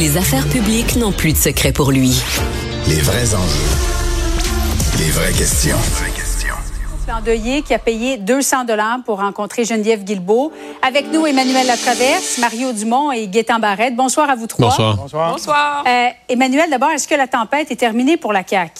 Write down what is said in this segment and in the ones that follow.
Les affaires publiques n'ont plus de secret pour lui. Les vrais enjeux. Les vraies questions. endeuillé qui a payé 200 dollars pour rencontrer Geneviève Guilbeault. Avec nous, Emmanuel Latraverse, Mario Dumont et Gaétan Barrette. Bonsoir à vous trois. Bonsoir. Bonsoir. Bonsoir. Euh, Emmanuel, d'abord, est-ce que la tempête est terminée pour la CAQ?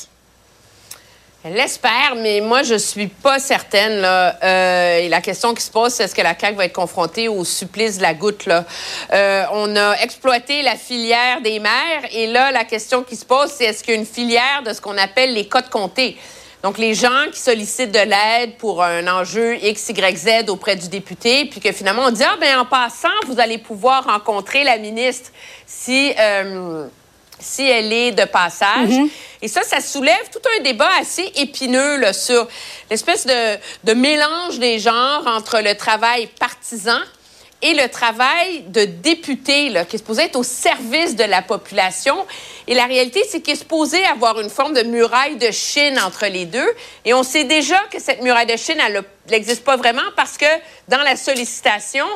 Elle l'espère, mais moi, je suis pas certaine. Euh, et la question qui se pose, c'est est-ce que la CAQ va être confrontée au supplice de la goutte? Euh, on a exploité la filière des maires, et là, la question qui se pose, c'est est-ce qu'il y a une filière de ce qu'on appelle les codes comptés? Donc, les gens qui sollicitent de l'aide pour un enjeu X, Y, Z auprès du député, puis que finalement, on dit, ah, ben en passant, vous allez pouvoir rencontrer la ministre si... Euh, si elle est de passage. Et ça, ça soulève tout un débat assez épineux sur l'espèce de, de mélange des genres entre le travail partisan et le travail de député, là, qui est supposé être au service de la population. Et la réalité, c'est qu'il est supposé avoir une forme de muraille de Chine entre les deux. Et on sait déjà que cette muraille de Chine, elle n'existe pas vraiment parce que dans la sollicitation,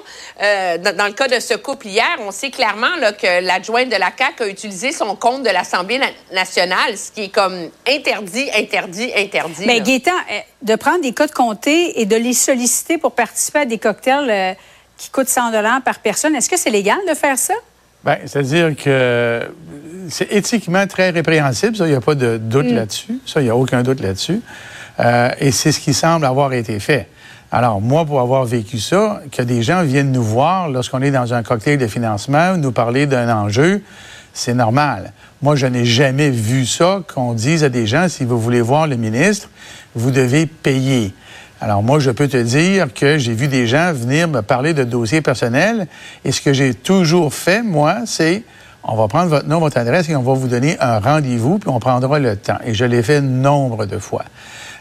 euh, dans, dans le cas de ce couple hier, on sait clairement là, que l'adjointe de la CAQ a utilisé son compte de l'Assemblée na- nationale, ce qui est comme interdit, interdit, interdit. Mais. Gaétan, euh, de prendre des codes comptés et de les solliciter pour participer à des cocktails euh, qui coûtent 100 dollars par personne, est-ce que c'est légal de faire ça? Ben, c'est-à-dire que c'est éthiquement très répréhensible, ça, il n'y a pas de doute là-dessus. Ça, il n'y a aucun doute là-dessus. Euh, et c'est ce qui semble avoir été fait. Alors, moi, pour avoir vécu ça, que des gens viennent nous voir lorsqu'on est dans un cocktail de financement, nous parler d'un enjeu, c'est normal. Moi, je n'ai jamais vu ça, qu'on dise à des gens, si vous voulez voir le ministre, vous devez payer. Alors moi, je peux te dire que j'ai vu des gens venir me parler de dossiers personnels et ce que j'ai toujours fait, moi, c'est on va prendre votre nom, votre adresse et on va vous donner un rendez-vous puis on prendra le temps. Et je l'ai fait nombre de fois.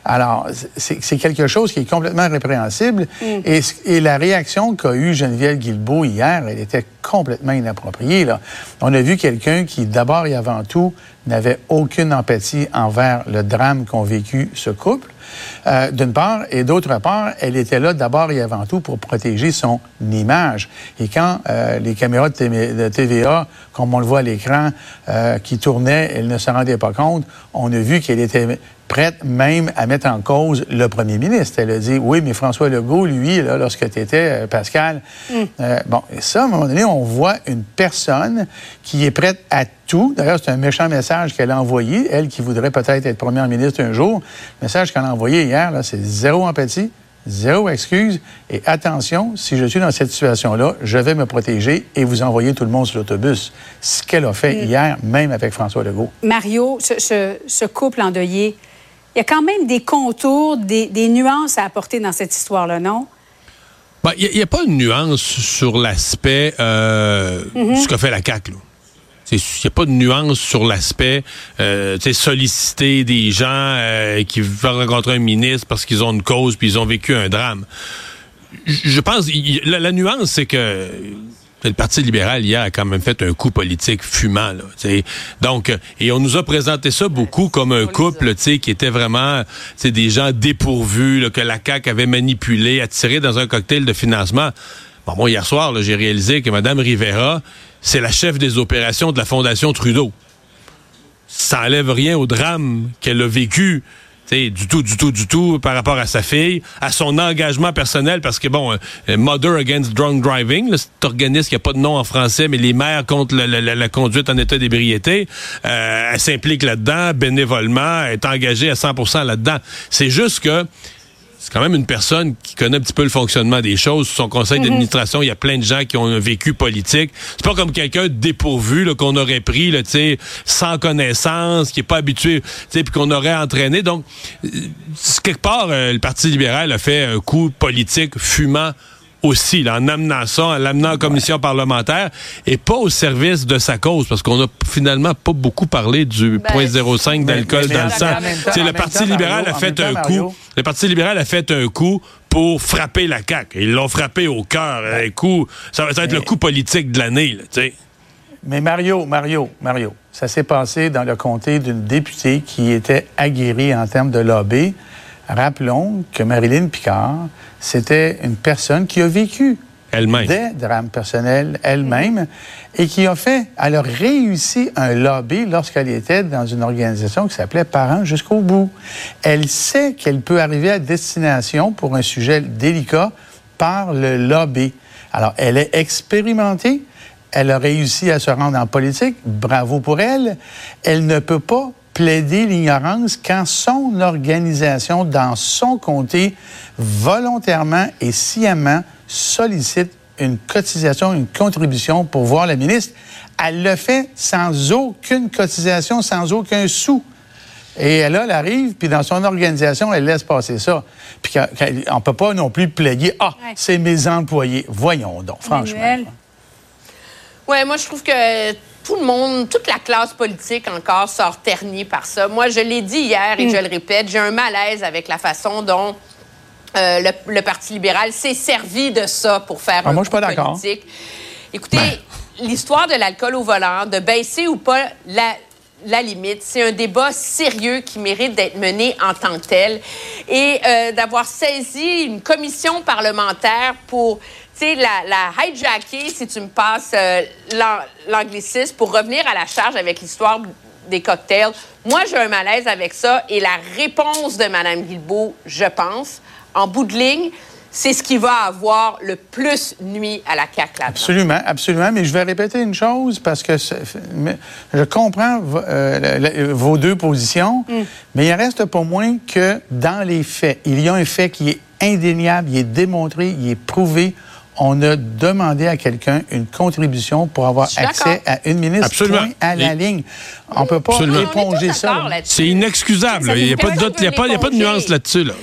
Alors, c'est quelque chose qui est complètement répréhensible. Et, ce- et la réaction qu'a eue Geneviève Guilbeault hier, elle était complètement inappropriée. Là. On a vu quelqu'un qui, d'abord et avant tout, n'avait aucune empathie envers le drame qu'ont vécu ce couple, euh, d'une part, et d'autre part, elle était là d'abord et avant tout pour protéger son image. Et quand euh, les caméras de, TV de TVA, comme on le voit à l'écran, euh, qui tournaient, elle ne se rendait pas compte, on a vu qu'elle était prête même à mettre en cause le premier ministre. Elle a dit, oui, mais François Legault, lui, là, lorsque tu étais, Pascal, euh, bon, et ça, à un moment donné, on voit une personne qui est prête à tout. D'ailleurs, c'est un méchant message qu'elle a envoyé, elle qui voudrait peut-être être première ministre un jour. Le message qu'elle a envoyé hier, là, c'est zéro empathie, zéro excuse. Et attention, si je suis dans cette situation-là, je vais me protéger et vous envoyer tout le monde sur l'autobus. Ce qu'elle a fait hier, même avec François Legault. Mario, ce, ce- ce couple endeuillé, il y a quand même des contours, des, des nuances à apporter dans cette histoire-là, non? Ben, Il n'y a, pas de nuance sur l'aspect euh, Mhm. ce que fait la CAQ. là. Il n'y a pas de nuance sur l'aspect euh, tu sais, solliciter des gens euh, qui veulent rencontrer un ministre parce qu'ils ont une cause puis ils ont vécu un drame. Je pense la, la nuance, c'est que le Parti libéral hier a quand même fait un coup politique fumant. Là. Donc, euh, et on nous a présenté ça beaucoup comme un couple qui était vraiment des gens dépourvus, là, que la CAQ avait manipulé, attiré dans un cocktail de financement. Bon, moi, hier soir, j'ai réalisé que Mme Rivera, c'est la chef des opérations de la Fondation Trudeau. Ça enlève rien au drame qu'elle a vécu. du tout, du tout, du tout par rapport à sa fille, à son engagement personnel, parce que bon, euh, Mother Against Drunk Driving, là, cet organisme qui a pas de nom en français, mais les mères contre la conduite en état d'ébriété, euh, elle s'implique là-dedans bénévolement, elle est engagée à 100% là-dedans. C'est juste que c'est quand même une personne qui connaît un petit peu le fonctionnement des choses. Son conseil d'administration, il y a plein de gens qui ont un vécu politique. C'est pas comme quelqu'un dépourvu qu'on aurait pris, là, tu sais, sans connaissance, qui est pas habitué, tu sais, puis qu'on aurait entraîné. Donc, euh, quelque part, euh, le Parti libéral a fait un coup politique fumant aussi, là, en amenant ça, en l'amenant en commission parlementaire, et pas au service de sa cause, parce qu'on a finalement pas beaucoup parlé du Ben, 0.05 d'alcool dans le sang. temps- le Parti temps, libéral Mario, a fait un temps, coup. Mario. Le Parti libéral a fait un coup pour frapper la CAQ. Ils l'ont frappé au cœur. Un coup, ça va être le coup politique de l'année, tu sais. Mais Mario, Mario, Mario, ça s'est passé dans le comté d'une députée qui était aguerrie en termes de lobby. Rappelons que Marilyn Picard, c'était une personne qui a vécu Elle-même. des drames personnels elle-même et qui a fait, elle a réussi un lobby lorsqu'elle était dans une organisation qui s'appelait Parents jusqu'au bout. Elle sait qu'elle peut arriver à destination pour un sujet délicat par le lobby. Alors, elle est expérimentée. Elle a réussi à se rendre en politique. Bravo pour elle. Elle ne peut pas plaider l'ignorance quand son organisation, dans son comté, volontairement et sciemment sollicite une cotisation, une contribution pour voir la ministre. Elle le fait sans aucune cotisation, sans aucun sou. Et là, elle arrive, puis dans son organisation, elle laisse passer ça. Puis on ne peut pas non plus plaider, ah, Ouais. c'est mes employés. Voyons donc, franchement. Ouais, moi, je trouve que tout le monde, toute la classe politique encore sort ternie par ça. Moi, je l'ai dit hier et je le répète, j'ai un malaise avec la façon dont euh, le, le Parti libéral s'est servi de ça pour faire Ah, un moi, je suis pas politique. Écoutez, l'histoire de l'alcool au volant, de baisser ou pas la, la limite, c'est un débat sérieux qui mérite d'être mené en tant que tel et euh, d'avoir saisi une commission parlementaire pour, sais, la, la hijacker, si tu me passes euh, l'an- l'anglicisme, pour revenir à la charge avec l'histoire des cocktails. Moi, j'ai un malaise avec ça et la réponse de Mme Guilbeault, je pense, en bout de ligne, c'est ce qui va avoir le plus nuit à la CAQ là-dedans. Absolument, absolument. Mais je vais répéter une chose parce que je comprends euh, vos deux positions, mais il reste pas moins que dans les faits, il y a un fait qui est indéniable, il est démontré, il est prouvé. On a demandé à quelqu'un une contribution pour avoir accès à une ministre Absolument. point à la Et- ligne. On peut pas Absolument. Éponger ça. C'est inexcusable. Il n'y a, pas de Personne doute- il y a veut pas- il y a pas de nuance là-dessus. Là.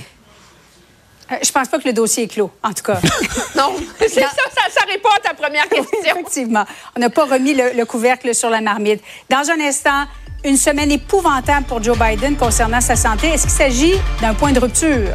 Euh, Je pense pas que le dossier est clos, en tout cas. Non, c'est ça, ça, ça répond à ta première question. Effectivement. On n'a pas remis le, le couvercle sur la marmite. Dans un instant, une semaine épouvantable pour Joe Biden concernant sa santé. Est-ce qu'il s'agit d'un point de rupture?